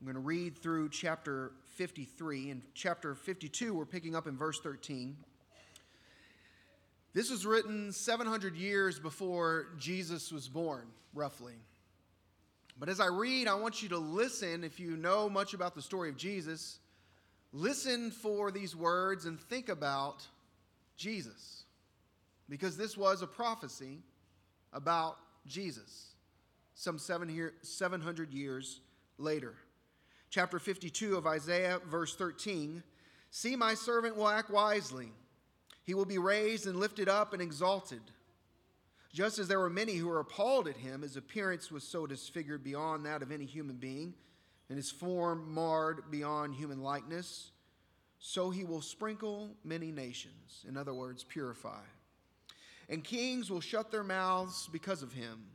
I'm going to read through chapter 53. In chapter 52, we're picking up in verse 13. This is written 700 years before Jesus was born, roughly. But as I read, I want you to listen, if you know much about the story of Jesus, listen for these words and think about Jesus. Because this was a prophecy about Jesus some 700 years later. Chapter 52 of Isaiah, verse 13 See, my servant will act wisely, he will be raised and lifted up and exalted. Just as there were many who were appalled at him, his appearance was so disfigured beyond that of any human being, and his form marred beyond human likeness, so he will sprinkle many nations. In other words, purify. And kings will shut their mouths because of him.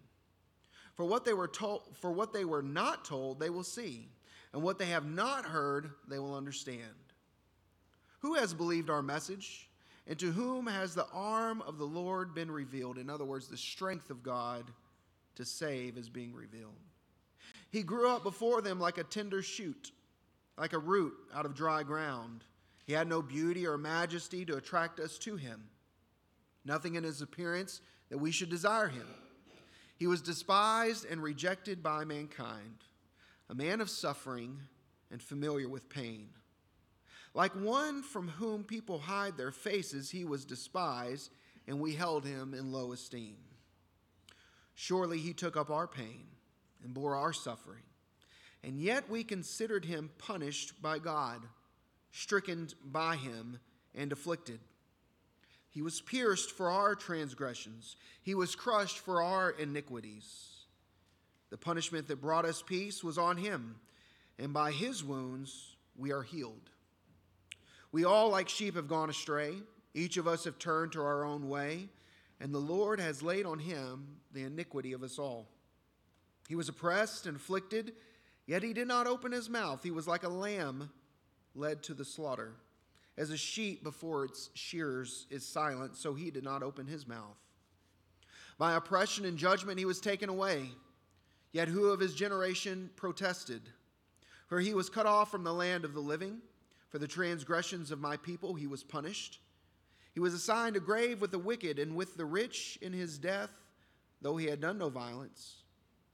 For what they were told, for what they were not told, they will see, and what they have not heard, they will understand. Who has believed our message? And to whom has the arm of the Lord been revealed? In other words, the strength of God to save is being revealed. He grew up before them like a tender shoot, like a root out of dry ground. He had no beauty or majesty to attract us to him, nothing in his appearance that we should desire him. He was despised and rejected by mankind, a man of suffering and familiar with pain. Like one from whom people hide their faces, he was despised, and we held him in low esteem. Surely he took up our pain and bore our suffering, and yet we considered him punished by God, stricken by him, and afflicted. He was pierced for our transgressions, he was crushed for our iniquities. The punishment that brought us peace was on him, and by his wounds we are healed. We all, like sheep, have gone astray. Each of us have turned to our own way, and the Lord has laid on him the iniquity of us all. He was oppressed and afflicted, yet he did not open his mouth. He was like a lamb led to the slaughter. As a sheep before its shears is silent, so he did not open his mouth. By oppression and judgment he was taken away. Yet who of his generation protested? For he was cut off from the land of the living. For the transgressions of my people he was punished. He was assigned a grave with the wicked and with the rich in his death, though he had done no violence,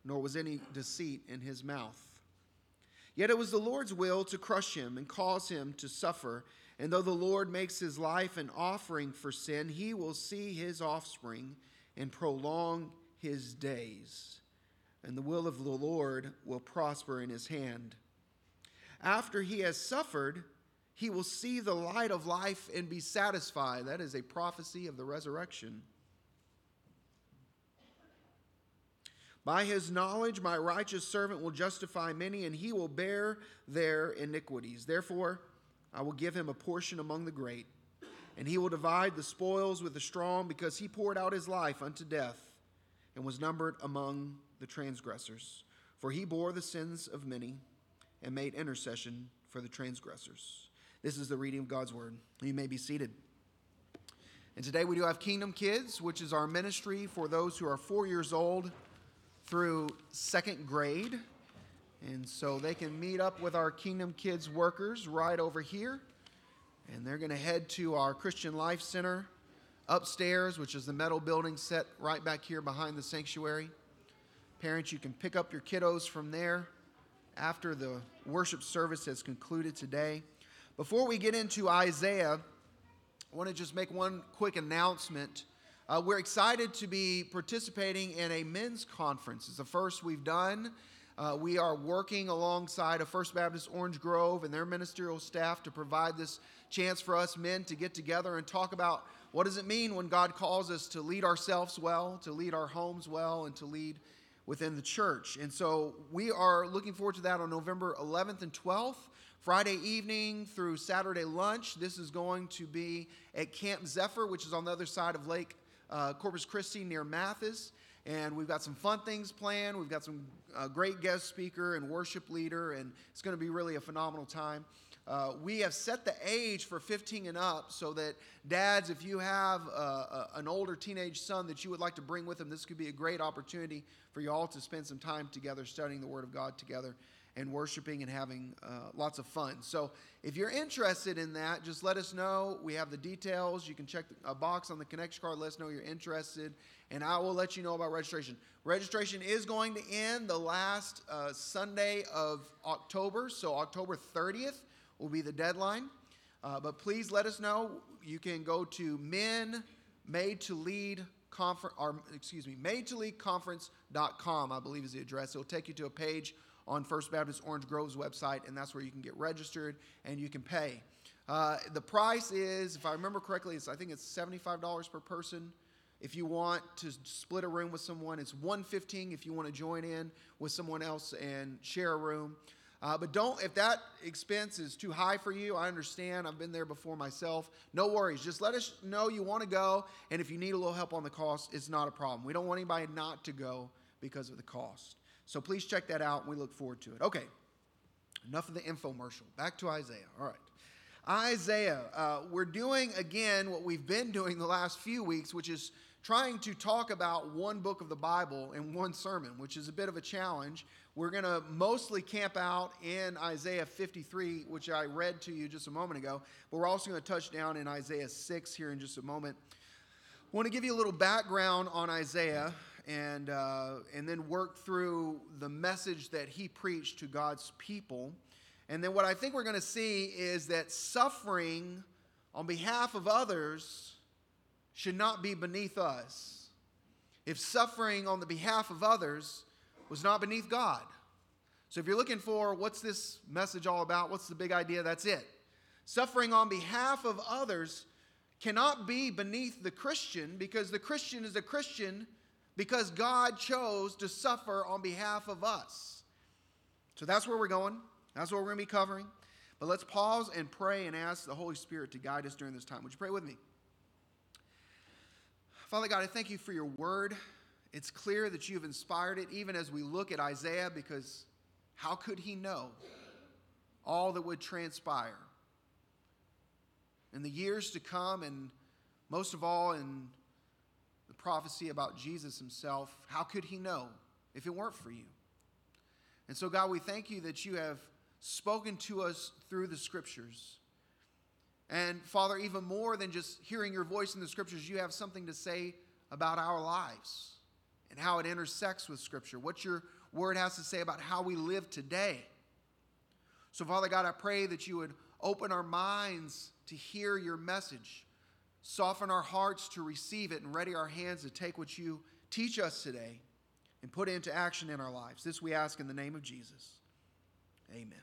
nor was any deceit in his mouth. Yet it was the Lord's will to crush him and cause him to suffer. And though the Lord makes his life an offering for sin, he will see his offspring and prolong his days. And the will of the Lord will prosper in his hand. After he has suffered, he will see the light of life and be satisfied. That is a prophecy of the resurrection. By his knowledge, my righteous servant will justify many, and he will bear their iniquities. Therefore, I will give him a portion among the great, and he will divide the spoils with the strong, because he poured out his life unto death and was numbered among the transgressors. For he bore the sins of many and made intercession for the transgressors. This is the reading of God's word. You may be seated. And today we do have Kingdom Kids, which is our ministry for those who are four years old through second grade. And so they can meet up with our Kingdom Kids workers right over here. And they're going to head to our Christian Life Center upstairs, which is the metal building set right back here behind the sanctuary. Parents, you can pick up your kiddos from there after the worship service has concluded today. Before we get into Isaiah, I want to just make one quick announcement. Uh, we're excited to be participating in a men's conference. It's the first we've done. Uh, we are working alongside of First Baptist Orange Grove and their ministerial staff to provide this chance for us men to get together and talk about what does it mean when God calls us to lead ourselves well, to lead our homes well, and to lead within the church. And so we are looking forward to that on November 11th and 12th. Friday evening through Saturday lunch. This is going to be at Camp Zephyr, which is on the other side of Lake uh, Corpus Christi near Mathis. And we've got some fun things planned. We've got some uh, great guest speaker and worship leader, and it's going to be really a phenomenal time. Uh, we have set the age for 15 and up so that dads, if you have uh, an older teenage son that you would like to bring with him, this could be a great opportunity for you all to spend some time together studying the Word of God together and worshiping and having uh, lots of fun. So if you're interested in that, just let us know. We have the details. You can check a box on the connection card. Let us know you're interested, and I will let you know about registration. Registration is going to end the last uh, Sunday of October, so October 30th will be the deadline. Uh, but please let us know. You can go to men made to lead conference, or excuse me, made to lead conference.com, I believe is the address. It'll take you to a page on First Baptist Orange Grove's website, and that's where you can get registered and you can pay. Uh, the price is, if I remember correctly, it's, I think it's $75 per person. If you want to split a room with someone, it's 115 if you want to join in with someone else and share a room. Uh, but don't, if that expense is too high for you, I understand. I've been there before myself. No worries. Just let us know you want to go. And if you need a little help on the cost, it's not a problem. We don't want anybody not to go because of the cost. So please check that out. We look forward to it. Okay. Enough of the infomercial. Back to Isaiah. All right. Isaiah. Uh, we're doing again what we've been doing the last few weeks, which is trying to talk about one book of the Bible in one sermon, which is a bit of a challenge. We're going to mostly camp out in Isaiah 53, which I read to you just a moment ago, but we're also going to touch down in Isaiah 6 here in just a moment. I want to give you a little background on Isaiah and, uh, and then work through the message that he preached to God's people. And then what I think we're going to see is that suffering on behalf of others should not be beneath us. If suffering on the behalf of others was not beneath God. So if you're looking for what's this message all about, what's the big idea, that's it. Suffering on behalf of others cannot be beneath the Christian because the Christian is a Christian because God chose to suffer on behalf of us. So that's where we're going. That's what we're going to be covering. But let's pause and pray and ask the Holy Spirit to guide us during this time. Would you pray with me? Father God, I thank you for your word. It's clear that you've inspired it, even as we look at Isaiah, because how could he know all that would transpire in the years to come, and most of all in the prophecy about Jesus himself? How could he know if it weren't for you? And so, God, we thank you that you have spoken to us through the scriptures. And Father, even more than just hearing your voice in the scriptures, you have something to say about our lives and how it intersects with scripture, what your word has to say about how we live today. So, Father God, I pray that you would open our minds to hear your message, soften our hearts to receive it, and ready our hands to take what you teach us today and put it into action in our lives. This we ask in the name of Jesus. Amen.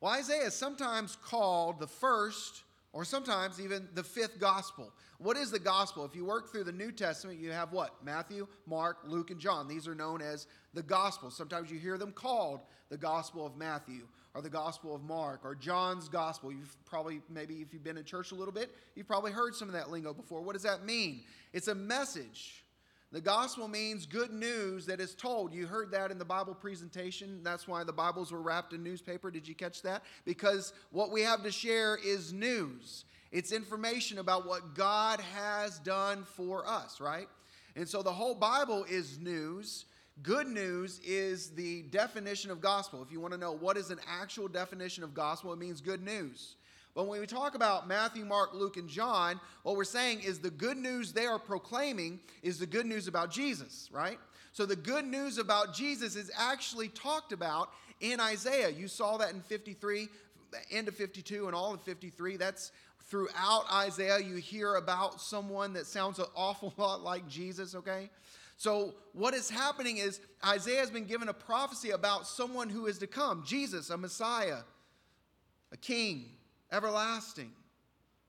Well, Isaiah is sometimes called the first or sometimes even the fifth gospel. What is the gospel? If you work through the New Testament, you have what? Matthew, Mark, Luke, and John. These are known as the gospels. Sometimes you hear them called the gospel of Matthew or the gospel of Mark or John's gospel. You've probably, maybe if you've been in church a little bit, you've probably heard some of that lingo before. What does that mean? It's a message the gospel means good news that is told. You heard that in the Bible presentation. That's why the Bibles were wrapped in newspaper. Did you catch that? Because what we have to share is news. It's information about what God has done for us, right? And so the whole Bible is news. Good news is the definition of gospel. If you want to know what is an actual definition of gospel, it means good news. But when we talk about Matthew, Mark, Luke, and John, what we're saying is the good news they are proclaiming is the good news about Jesus, right? So the good news about Jesus is actually talked about in Isaiah. You saw that in 53, end of 52, and all of 53. That's throughout Isaiah. You hear about someone that sounds an awful lot like Jesus, okay? So, what is happening is Isaiah has been given a prophecy about someone who is to come Jesus, a Messiah, a king, everlasting,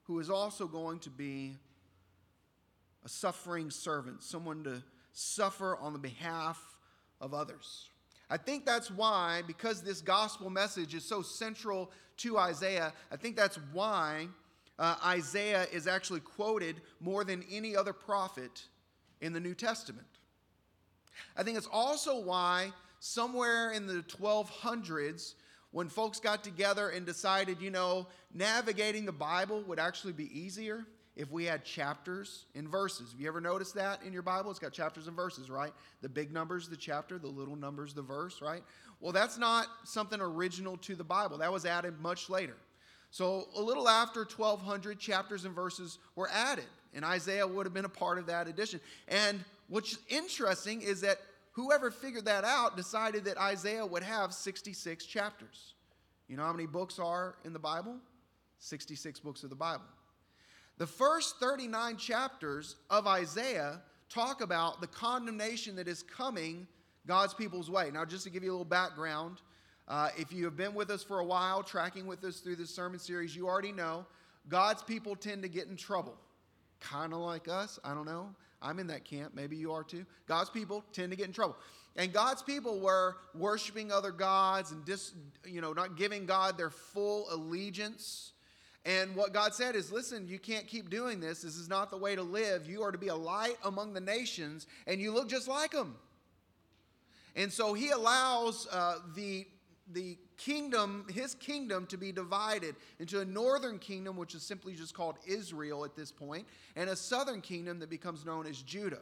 who is also going to be a suffering servant, someone to suffer on the behalf of others. I think that's why, because this gospel message is so central to Isaiah, I think that's why uh, Isaiah is actually quoted more than any other prophet in the New Testament. I think it's also why, somewhere in the 1200s, when folks got together and decided, you know, navigating the Bible would actually be easier if we had chapters and verses. Have you ever noticed that in your Bible? It's got chapters and verses, right? The big numbers, the chapter, the little numbers, the verse, right? Well, that's not something original to the Bible. That was added much later. So, a little after 1200, chapters and verses were added, and Isaiah would have been a part of that addition. And what's interesting is that whoever figured that out decided that Isaiah would have 66 chapters. You know how many books are in the Bible? 66 books of the Bible. The first 39 chapters of Isaiah talk about the condemnation that is coming God's people's way. Now, just to give you a little background, uh, if you have been with us for a while, tracking with us through this sermon series, you already know God's people tend to get in trouble. Kind of like us. I don't know. I'm in that camp. Maybe you are too. God's people tend to get in trouble. And God's people were worshiping other gods and dis, you know, not giving God their full allegiance. And what God said is, listen, you can't keep doing this. This is not the way to live. You are to be a light among the nations, and you look just like them. And so he allows uh, the, the kingdom, his kingdom, to be divided into a northern kingdom, which is simply just called Israel at this point, and a southern kingdom that becomes known as Judah.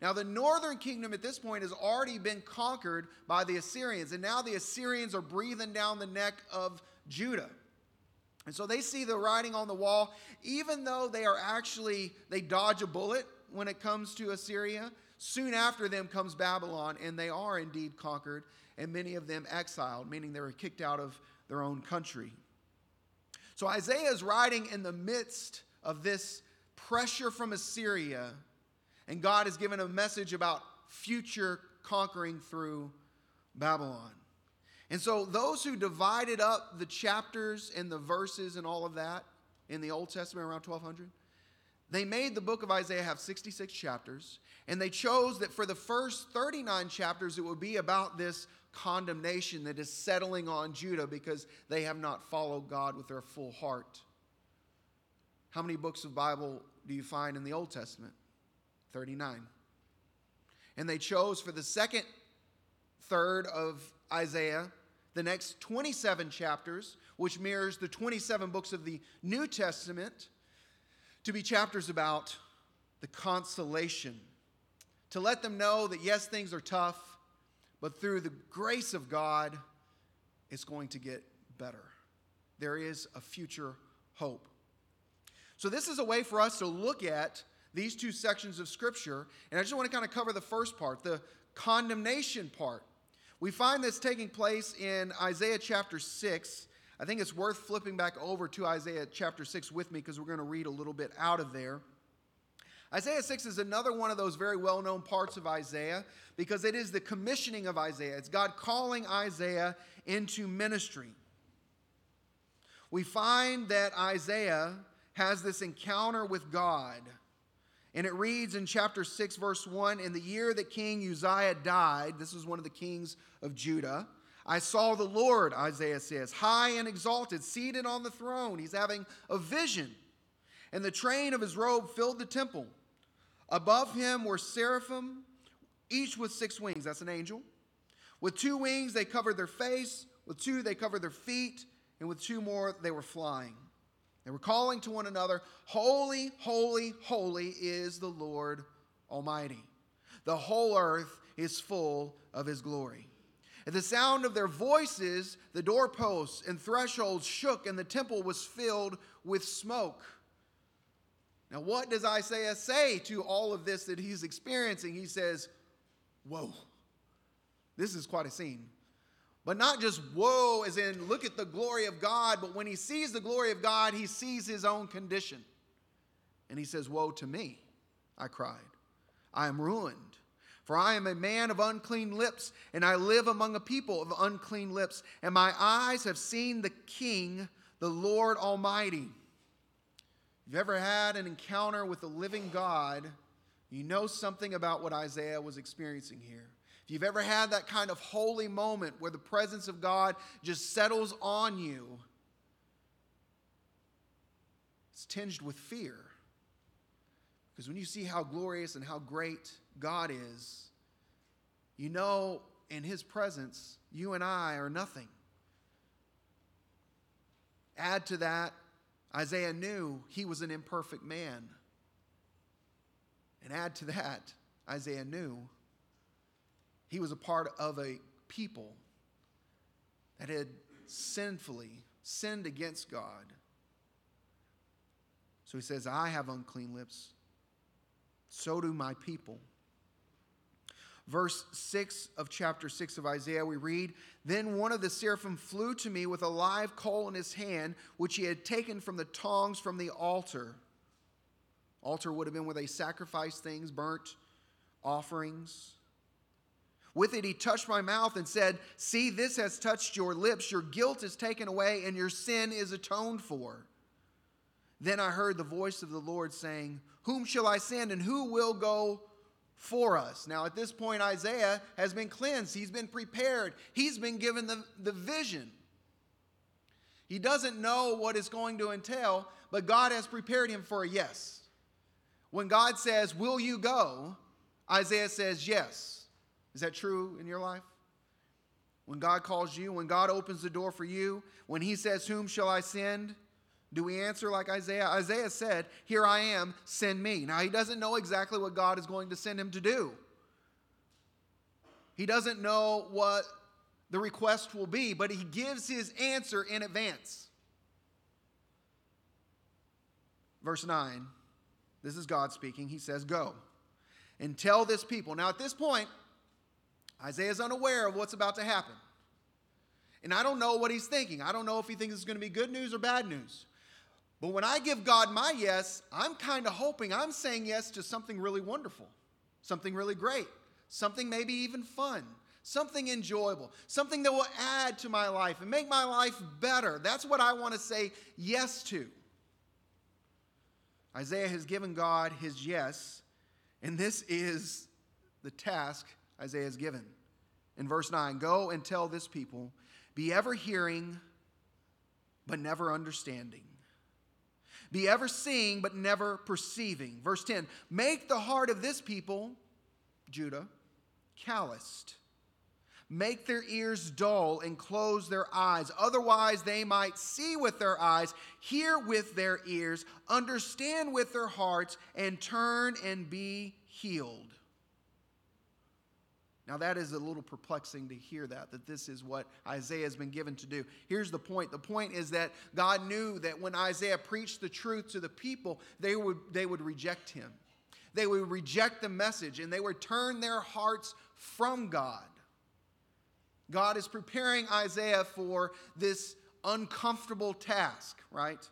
Now, the northern kingdom at this point has already been conquered by the Assyrians, and now the Assyrians are breathing down the neck of Judah. And so they see the writing on the wall, even though they are actually, they dodge a bullet when it comes to Assyria. Soon after them comes Babylon, and they are indeed conquered, and many of them exiled, meaning they were kicked out of their own country. So Isaiah is writing in the midst of this pressure from Assyria and God has given a message about future conquering through Babylon. And so, those who divided up the chapters and the verses and all of that in the Old Testament around 1200, they made the book of Isaiah have 66 chapters, and they chose that for the first 39 chapters, it would be about this condemnation that is settling on Judah because they have not followed God with their full heart. How many books of Bible do you find in the Old Testament? 39. And they chose for the second third of Isaiah the next 27 chapters, which mirrors the 27 books of the New Testament, to be chapters about the consolation. To let them know that, yes, things are tough, but through the grace of God, it's going to get better. There is a future hope. So, this is a way for us to look at these two sections of Scripture. And I just want to kind of cover the first part, the condemnation part. We find this taking place in Isaiah chapter 6. I think it's worth flipping back over to Isaiah chapter 6 with me because we're going to read a little bit out of there. Isaiah 6 is another one of those very well known parts of Isaiah because it is the commissioning of Isaiah. It's God calling Isaiah into ministry. We find that Isaiah has this encounter with God and it reads in chapter 6, verse 1 In the year that King Uzziah died, this was one of the kings of Judah, I saw the Lord, Isaiah says, high and exalted, seated on the throne. He's having a vision. And the train of his robe filled the temple. Above him were seraphim, each with six wings. That's an angel. With two wings, they covered their face. With two, they covered their feet. And with two more, they were flying. They were calling to one another, Holy, holy, holy is the Lord Almighty. The whole earth is full of his glory. At the sound of their voices, the doorposts and thresholds shook, and the temple was filled with smoke. Now, what does Isaiah say to all of this that he's experiencing? He says, Whoa, this is quite a scene. But not just whoa, as in look at the glory of God, but when he sees the glory of God, he sees his own condition. And he says, Woe to me, I cried. I am ruined. For I am a man of unclean lips, and I live among a people of unclean lips, and my eyes have seen the King, the Lord Almighty. If you've ever had an encounter with the living God, you know something about what Isaiah was experiencing here. If you've ever had that kind of holy moment where the presence of God just settles on you, it's tinged with fear. Because when you see how glorious and how great God is, you know in His presence, you and I are nothing. Add to that Isaiah knew he was an imperfect man. And add to that, Isaiah knew he was a part of a people that had sinfully sinned against God. So he says, I have unclean lips. So do my people. Verse 6 of chapter 6 of Isaiah, we read Then one of the seraphim flew to me with a live coal in his hand, which he had taken from the tongs from the altar. Altar would have been where they sacrificed things, burnt offerings. With it, he touched my mouth and said, See, this has touched your lips. Your guilt is taken away, and your sin is atoned for. Then I heard the voice of the Lord saying, Whom shall I send, and who will go for us. Now, at this point, Isaiah has been cleansed, he's been prepared, he's been given the, the vision. He doesn't know what it's going to entail, but God has prepared him for a yes. When God says, Will you go? Isaiah says, Yes. Is that true in your life? When God calls you, when God opens the door for you, when He says, Whom shall I send? Do we answer like Isaiah? Isaiah said, Here I am, send me. Now, he doesn't know exactly what God is going to send him to do. He doesn't know what the request will be, but he gives his answer in advance. Verse 9, this is God speaking. He says, Go and tell this people. Now, at this point, Isaiah is unaware of what's about to happen. And I don't know what he's thinking. I don't know if he thinks it's going to be good news or bad news. But when I give God my yes, I'm kind of hoping I'm saying yes to something really wonderful, something really great, something maybe even fun, something enjoyable, something that will add to my life and make my life better. That's what I want to say yes to. Isaiah has given God his yes, and this is the task Isaiah has given. In verse 9, go and tell this people, be ever hearing, but never understanding be ever seeing, but never perceiving. Verse 10 Make the heart of this people, Judah, calloused. Make their ears dull and close their eyes. Otherwise, they might see with their eyes, hear with their ears, understand with their hearts, and turn and be healed. Now, that is a little perplexing to hear that, that this is what Isaiah has been given to do. Here's the point the point is that God knew that when Isaiah preached the truth to the people, they would, they would reject him. They would reject the message and they would turn their hearts from God. God is preparing Isaiah for this uncomfortable task, right?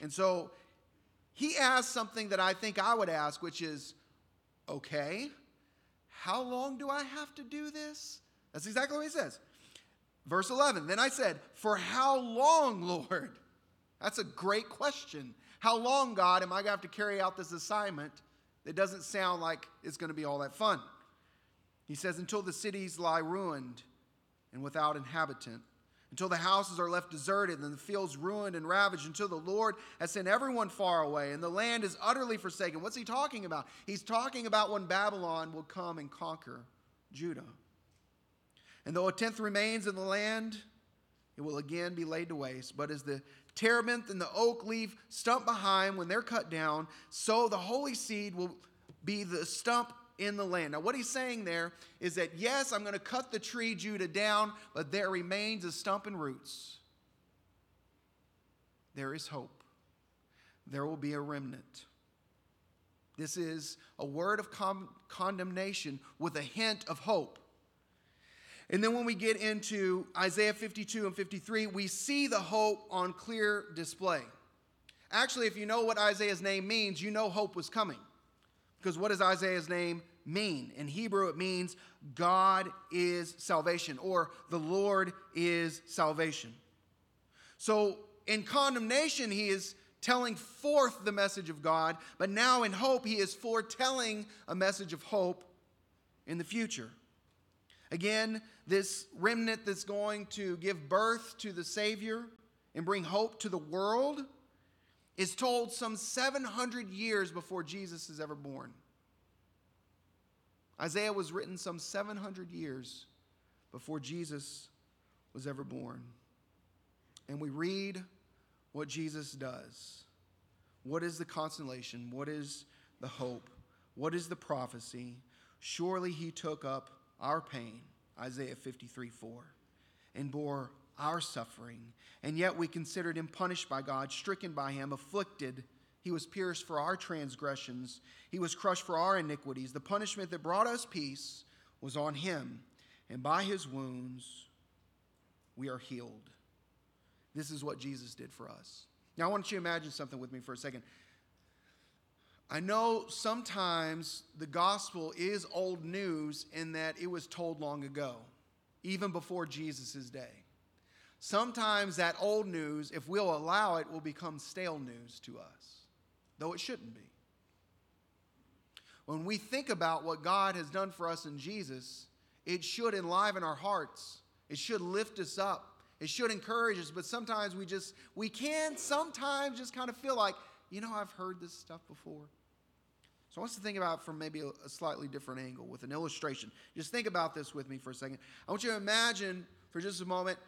And so he asked something that I think I would ask, which is, Okay, how long do I have to do this? That's exactly what he says. Verse 11, then I said, For how long, Lord? That's a great question. How long, God, am I going to have to carry out this assignment that doesn't sound like it's going to be all that fun? He says, Until the cities lie ruined and without inhabitant until the houses are left deserted and the fields ruined and ravaged, until the Lord has sent everyone far away and the land is utterly forsaken. What's he talking about? He's talking about when Babylon will come and conquer Judah. And though a tenth remains in the land, it will again be laid to waste. But as the terebinth and the oak leave stump behind when they're cut down, so the holy seed will be the stump in the land. Now, what he's saying there is that, yes, I'm going to cut the tree Judah down, but there remains a stump and roots. There is hope. There will be a remnant. This is a word of con- condemnation with a hint of hope. And then when we get into Isaiah 52 and 53, we see the hope on clear display. Actually, if you know what Isaiah's name means, you know hope was coming. Because what does Isaiah's name mean? In Hebrew, it means God is salvation or the Lord is salvation. So in condemnation, he is telling forth the message of God, but now in hope, he is foretelling a message of hope in the future. Again, this remnant that's going to give birth to the Savior and bring hope to the world is told some 700 years before Jesus is ever born. Isaiah was written some 700 years before Jesus was ever born. and we read what Jesus does. What is the consolation? What is the hope? What is the prophecy? Surely he took up our pain, Isaiah 53 4, and bore our suffering. And yet we considered him punished by God, stricken by him, afflicted. He was pierced for our transgressions, he was crushed for our iniquities. The punishment that brought us peace was on him, and by his wounds we are healed. This is what Jesus did for us. Now, I want you to imagine something with me for a second. I know sometimes the gospel is old news in that it was told long ago, even before Jesus' day. Sometimes that old news, if we'll allow it, will become stale news to us, though it shouldn't be. When we think about what God has done for us in Jesus, it should enliven our hearts, it should lift us up, it should encourage us, but sometimes we just, we can sometimes just kind of feel like, you know, I've heard this stuff before. So I want us to think about from maybe a, a, slightly different angle with an illustration. Just think about this with me for a second. I want you to imagine for just a moment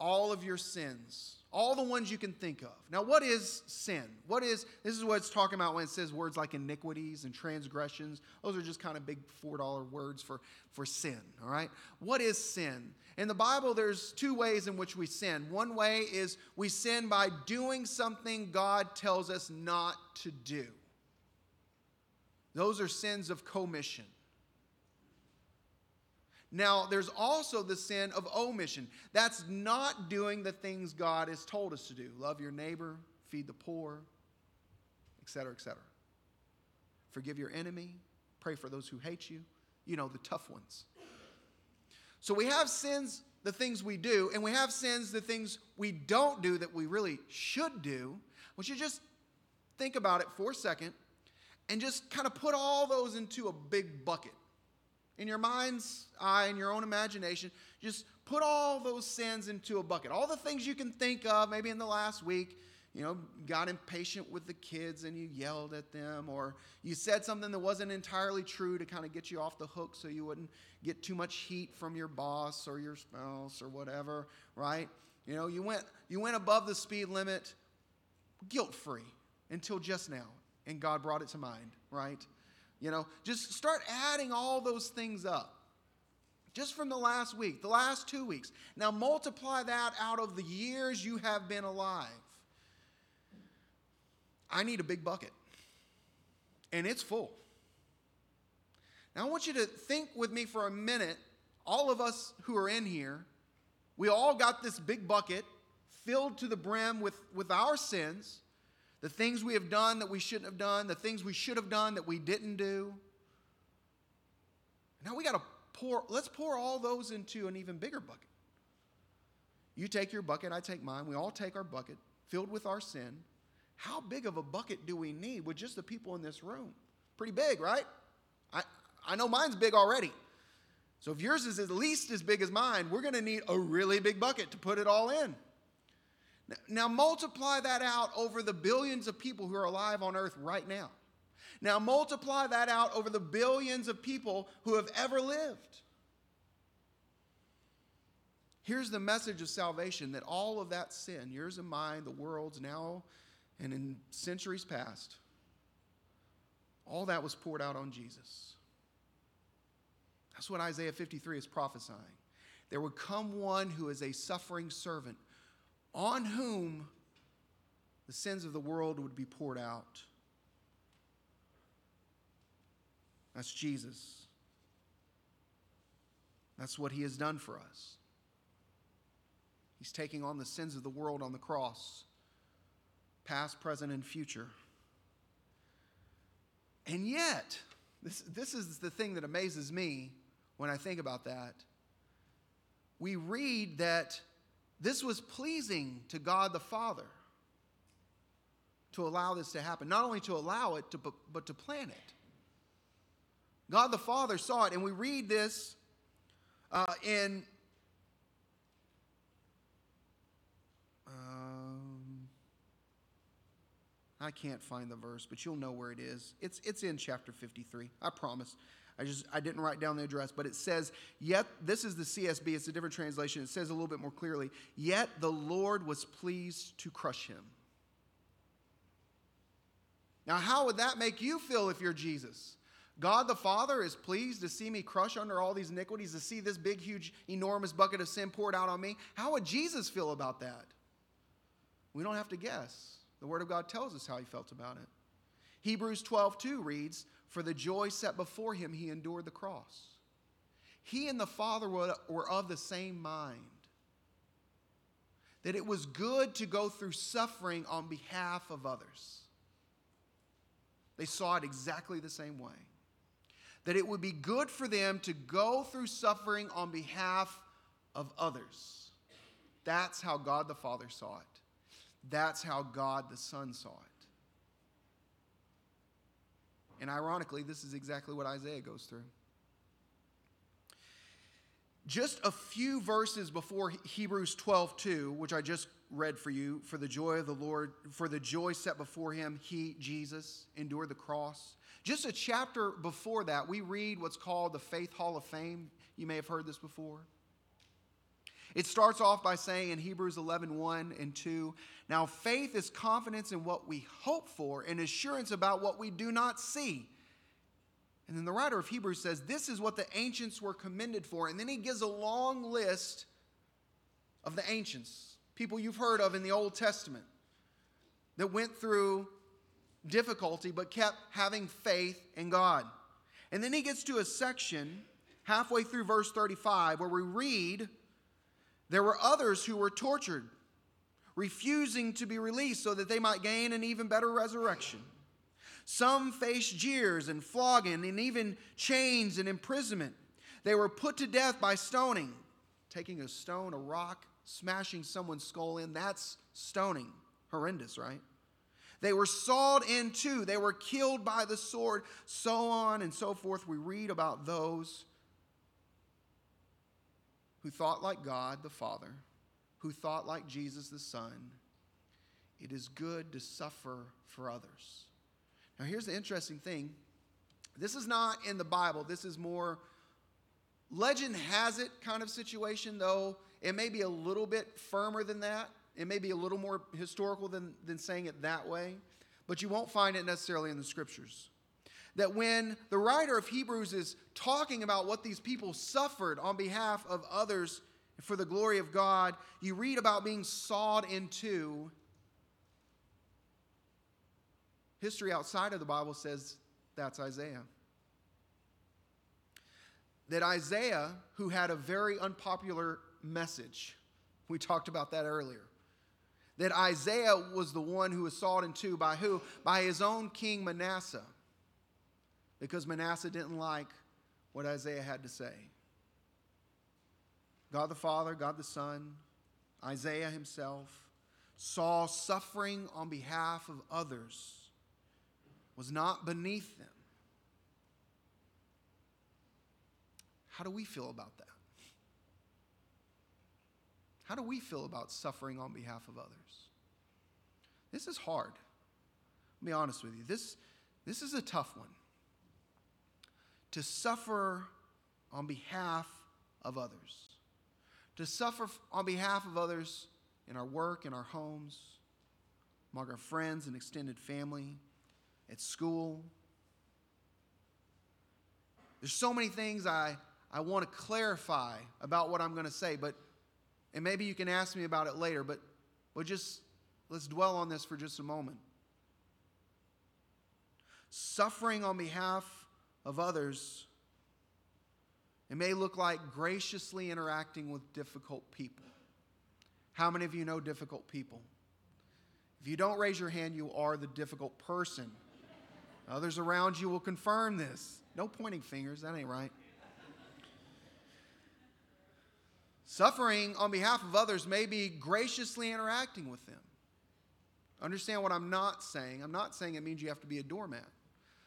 all of your sins, all the ones you can think of. Now, what is sin? What is this is what it's talking about when it says words like iniquities and transgressions. Those are just kind of big $4 words for, for sin, all right? What is sin? In the Bible, there's two ways in which we sin. One way is we sin by doing something God tells us not to do. Those are sins of commission. Now, there's also the sin of omission. That's not doing the things God has told us to do love your neighbor, feed the poor, etc., etc. Forgive your enemy, pray for those who hate you. You know, the tough ones. So we have sins, the things we do, and we have sins, the things we don't do that we really should do. Would you just think about it for a second and just kind of put all those into a big bucket? In your mind's eye, in your own imagination, just put all those sins into a bucket. All the things you can think of, maybe in the last week, you know, got impatient with the kids and you yelled at them, or you said something that wasn't entirely true to kind of get you off the hook so you wouldn't get too much heat from your boss or your spouse or whatever, right? You know, you went you went above the speed limit guilt-free until just now, and God brought it to mind, right? You know, just start adding all those things up. Just from the last week, the last two weeks. Now multiply that out of the years you have been alive. I need a big bucket, and it's full. Now I want you to think with me for a minute. All of us who are in here, we all got this big bucket filled to the brim with, with our sins the things we have done that we shouldn't have done, the things we should have done that we didn't do. Now we got to pour, let's pour all those into an even bigger bucket. You take your bucket, I take mine. We all take our bucket filled with our sin. How big of a bucket do we need with just the people in this room? Pretty big, right? I, I know mine's big already. So if yours is at least as big as mine, we're going to need a really big bucket to put it all in. Now, multiply that out over the billions of people who are alive on earth right now. Now, multiply that out over the billions of people who have ever lived. Here's the message of salvation that all of that sin, yours and mine, the world's now and in centuries past, all that was poured out on Jesus. That's what Isaiah 53 is prophesying. There would come one who is a suffering servant on whom the sins of the world would be poured out. That's Jesus. That's what he has done for us. He's taking on the sins of the world on the cross, past, present, and future. And yet, this, this is the thing that amazes me when I think about that. We read that this was pleasing to God the Father to allow this to happen. Not only to allow it, to, but to plan it. God the Father saw it, and we read this uh, in. Um, I can't find the verse, but you'll know where it is. It's, it's in chapter 53, I promise. I just I didn't write down the address, but it says, "Yet this is the CSB, it's a different translation. It says a little bit more clearly, "Yet the Lord was pleased to crush him." Now, how would that make you feel if you're Jesus? God the Father is pleased to see me crush under all these iniquities, to see this big, huge, enormous bucket of sin poured out on me. How would Jesus feel about that? We don't have to guess. The Word of God tells us how he felt about it. Hebrews 12, 2 reads, For the joy set before him, he endured the cross. He and the Father were of the same mind. That it was good to go through suffering on behalf of others. They saw it exactly the same way. That it would be good for them to go through suffering on behalf of others. That's how God the Father saw it. That's how God the Son saw it. And ironically, this is exactly what Isaiah goes through. Just a few verses before Hebrews 12, 2, which I just read for you, for the joy of the Lord, for the joy set before him, he, Jesus, endured the cross. Just a chapter before that, we read what's called the Faith Hall of Fame. You may have heard this before. It starts off by saying in Hebrews 11, 1 and 2, Now faith is confidence in what we hope for and assurance about what we do not see. And then the writer of Hebrews says, This is what the ancients were commended for. And then he gives a long list of the ancients, people you've heard of in the Old Testament, that went through difficulty but kept having faith in God. And then he gets to a section halfway through verse 35 where we read, there were others who were tortured, refusing to be released so that they might gain an even better resurrection. Some faced jeers and flogging and even chains and imprisonment. They were put to death by stoning. Taking a stone, a rock, smashing someone's skull in, that's stoning. Horrendous, right? They were sawed in two. They were killed by the sword, so on and so forth. We read about those who thought like God the Father, who thought like Jesus the Son, it is good to suffer for others. Now, here's the interesting thing this is not in the Bible, this is more legend has it kind of situation, though it may be a little bit firmer than that. It may be a little more historical than, than saying it that way, but you won't find it necessarily in the scriptures that when the writer of Hebrews is talking about what these people suffered on behalf of others for the glory of God, you read about being sawed in two. History outside of the Bible says that's Isaiah. That Isaiah, who had a very unpopular message, we talked about that earlier. That Isaiah was the one who was sawed in two by who? By his own king Manasseh because Manasseh didn't like what Isaiah had to say. God the Father, God the Son, Isaiah himself saw suffering on behalf of others was not beneath them. How do we feel about that? How do we feel about suffering on behalf of others? This is hard. I'll be honest with you. This, this is a tough one to suffer on behalf of others, to suffer on behalf of others in our work, in our homes, among our friends and extended family, at school. There's so many things I, I want to clarify about what I'm going to say, but and maybe you can ask me about it later, but we'll just let's dwell on this for just a moment. Suffering on behalf of others, it may look like graciously interacting with difficult people. How many of you know difficult people? If you don't raise your hand, you are the difficult person. Others around you will confirm this. No pointing fingers, that ain't right. Suffering on behalf of others may be graciously interacting with them. Understand what I'm not saying. I'm not saying it means you have to be a doormat.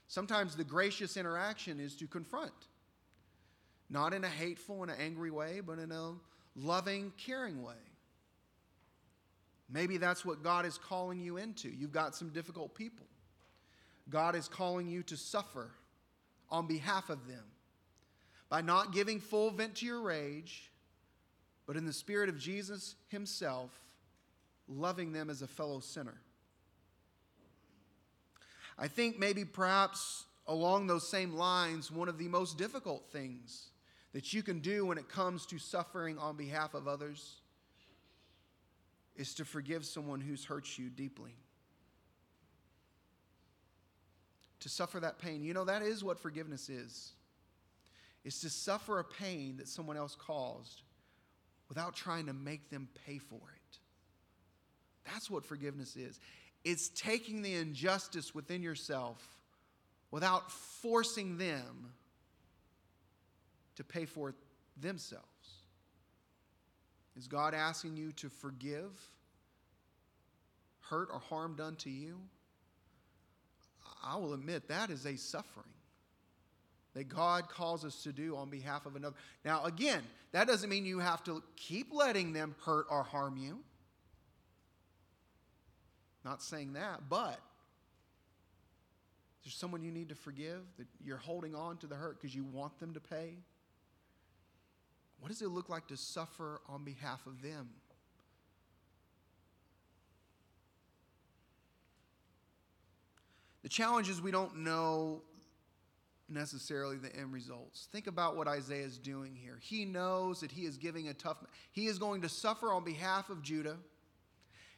Sometimes the gracious interaction is to confront, not in a hateful and an angry way, but in a loving, caring way. Maybe that's what God is calling you into. You've got some difficult people. God is calling you to suffer on behalf of them by not giving full vent to your rage, but in the spirit of Jesus himself, loving them as a fellow sinner. I think maybe perhaps along those same lines, one of the most difficult things that you can do when it comes to suffering on behalf of others is to forgive someone who's hurt you deeply. To suffer that pain. You know, that is what forgiveness is. It's to suffer a pain that someone else caused without trying to make them pay for it. That's what forgiveness is. It's taking the injustice within yourself without forcing them to pay for it themselves. Is God asking you to forgive hurt or harm done to you? I will admit that is a suffering that God calls us to do on behalf of another. Now, again, that doesn't mean you have to keep letting them hurt or harm you. Not saying that, but there's someone you need to forgive that you're holding on to the hurt because you want them to pay. What does it look like to suffer on behalf of them? The challenge is we don't know necessarily the end results. Think about what Isaiah is doing here. He knows that he is giving a tough he is going to suffer on behalf of Judah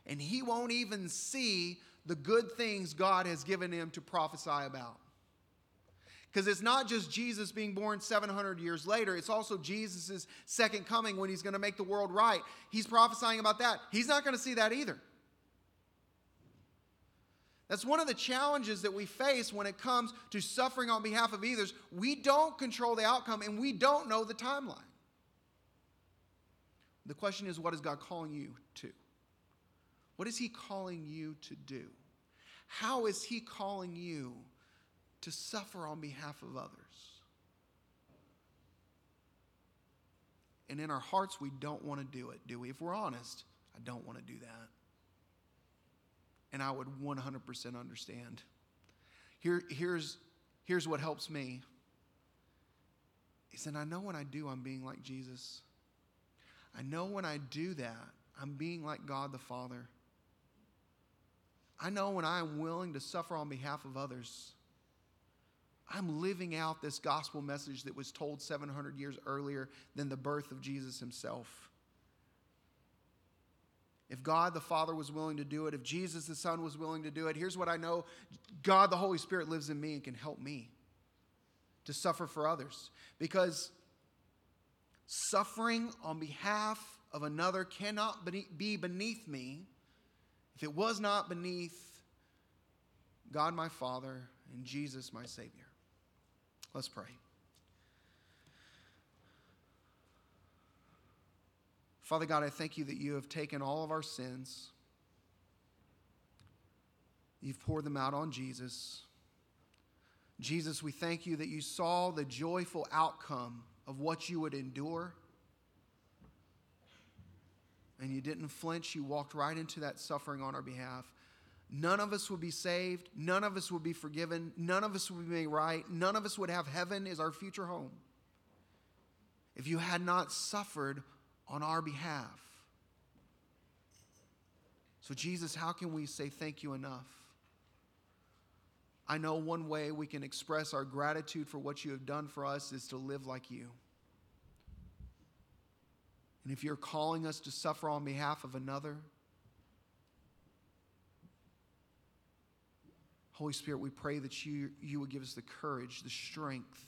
and he won't even see the good things God has given him to prophesy about. Because it's not just Jesus being born 700 years later, it's also Jesus' second coming when he's going to make the world right. He's prophesying about that. He's not going to see that either. That's one of the challenges that we face when it comes to suffering on behalf of others. We don't control the outcome and we don't know the timeline. The question is, what is God calling you to? What is He calling you to do? How is He calling you to suffer on behalf of others. And in our hearts, we don't want to do it, do we? If we're honest, I don't want to do that. And I would 100% understand. Here, here's, here's what helps me. He said, I know when I do, I'm being like Jesus. I know when I do that, I'm being like God the Father. I know when I am willing to suffer on behalf of others, I'm living out this gospel message that was told 700 years earlier than the birth of Jesus himself. If God the Father was willing to do it, if Jesus the Son was willing to do it, here's what I know God the Holy Spirit lives in me and can help me to suffer for others. Because suffering on behalf of another cannot be beneath me if it was not beneath God my Father and Jesus my Savior. Let's pray. Father God, I thank you that you have taken all of our sins, you've poured them out on Jesus. Jesus, we thank you that you saw the joyful outcome of what you would endure. And you didn't flinch. You walked right into that suffering on our behalf. None of us would be saved. None of us would be forgiven. None of us would be made right. None of us would have heaven as our future home if you had not suffered on our behalf. So, Jesus, how can we say thank you enough? I know one way we can express our gratitude for what you have done for us is to live like you. And if you're calling us to suffer on behalf of another, Holy Spirit, we pray that you, you would give us the courage, the strength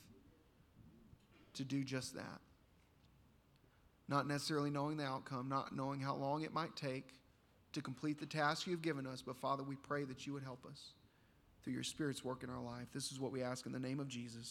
to do just that. Not necessarily knowing the outcome, not knowing how long it might take to complete the task you've given us, but Father, we pray that you would help us through your Spirit's work in our life. This is what we ask in the name of Jesus.